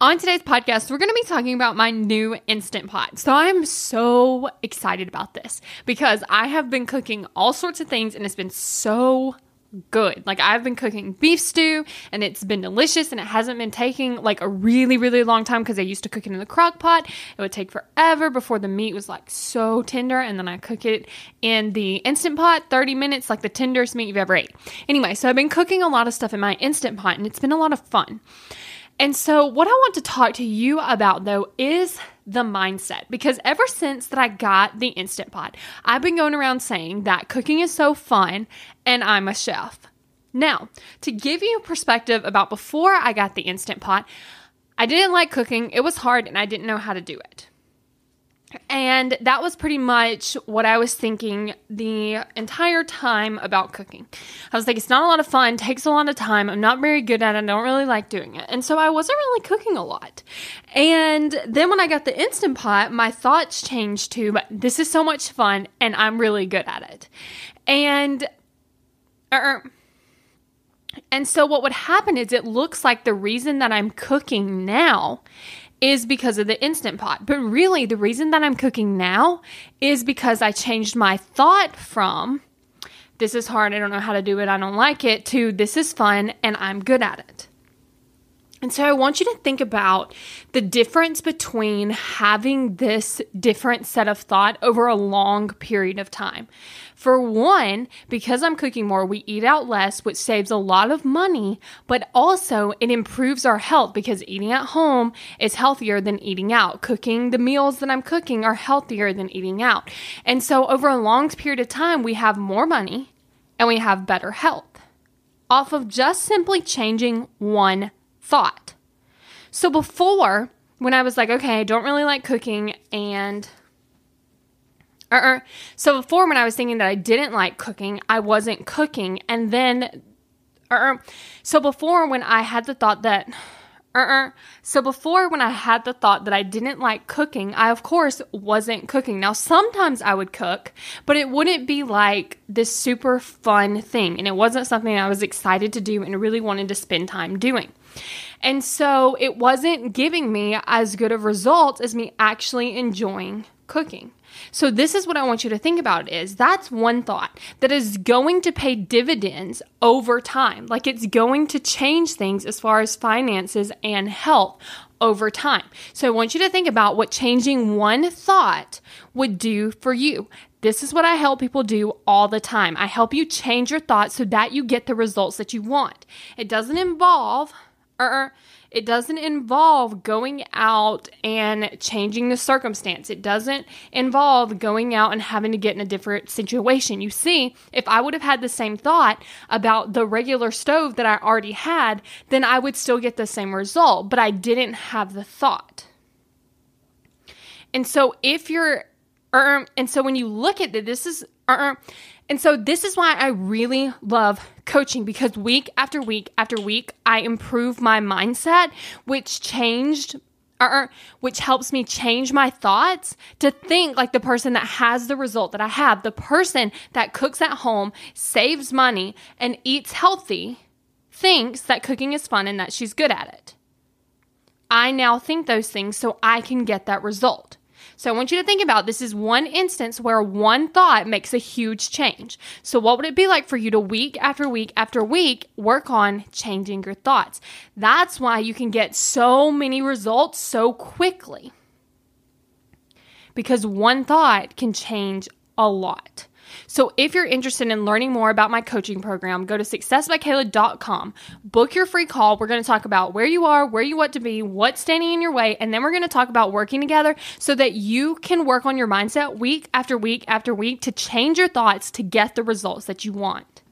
On today's podcast, we're going to be talking about my new Instant Pot. So I'm so excited about this because I have been cooking all sorts of things and it's been so good. Like I've been cooking beef stew and it's been delicious and it hasn't been taking like a really really long time because I used to cook it in the crock pot. It would take forever before the meat was like so tender and then I cook it in the instant pot 30 minutes like the tenderest meat you've ever ate. Anyway, so I've been cooking a lot of stuff in my instant pot and it's been a lot of fun. And so, what I want to talk to you about though is the mindset because ever since that I got the Instant Pot, I've been going around saying that cooking is so fun and I'm a chef. Now, to give you perspective about before I got the Instant Pot, I didn't like cooking, it was hard, and I didn't know how to do it. And that was pretty much what I was thinking the entire time about cooking. I was like, it's not a lot of fun, takes a lot of time. I'm not very good at it. I don't really like doing it. And so I wasn't really cooking a lot. And then when I got the Instant Pot, my thoughts changed to, this is so much fun and I'm really good at it. And, uh, and so what would happen is it looks like the reason that I'm cooking now is because of the instant pot. But really, the reason that I'm cooking now is because I changed my thought from this is hard, I don't know how to do it, I don't like it, to this is fun and I'm good at it. And so I want you to think about the difference between having this different set of thought over a long period of time. For one, because I'm cooking more, we eat out less, which saves a lot of money, but also it improves our health because eating at home is healthier than eating out. Cooking the meals that I'm cooking are healthier than eating out. And so over a long period of time, we have more money and we have better health off of just simply changing one thought. So before, when I was like, okay, I don't really like cooking and uh-uh. So before when I was thinking that I didn't like cooking, I wasn't cooking and then uh-uh. So before when I had the thought that uh-uh. So before when I had the thought that I didn't like cooking, I of course wasn't cooking. Now sometimes I would cook, but it wouldn't be like this super fun thing and it wasn't something I was excited to do and really wanted to spend time doing. And so it wasn't giving me as good of results as me actually enjoying cooking. So this is what I want you to think about is that's one thought that is going to pay dividends over time. Like it's going to change things as far as finances and health over time. So I want you to think about what changing one thought would do for you. This is what I help people do all the time. I help you change your thoughts so that you get the results that you want. It doesn't involve or it doesn't involve going out and changing the circumstance. It doesn't involve going out and having to get in a different situation. You see, if I would have had the same thought about the regular stove that I already had, then I would still get the same result, but I didn't have the thought. And so if you're uh, and so when you look at it, this is uh, and so this is why I really love coaching because week after week after week, I improve my mindset, which changed or which helps me change my thoughts to think like the person that has the result that I have, the person that cooks at home, saves money, and eats healthy, thinks that cooking is fun and that she's good at it. I now think those things so I can get that result. So I want you to think about this is one instance where one thought makes a huge change. So what would it be like for you to week after week after week work on changing your thoughts? That's why you can get so many results so quickly. Because one thought can change a lot. So if you're interested in learning more about my coaching program, go to successbykayla.com. Book your free call. We're going to talk about where you are, where you want to be, what's standing in your way, and then we're going to talk about working together so that you can work on your mindset week after week after week to change your thoughts to get the results that you want.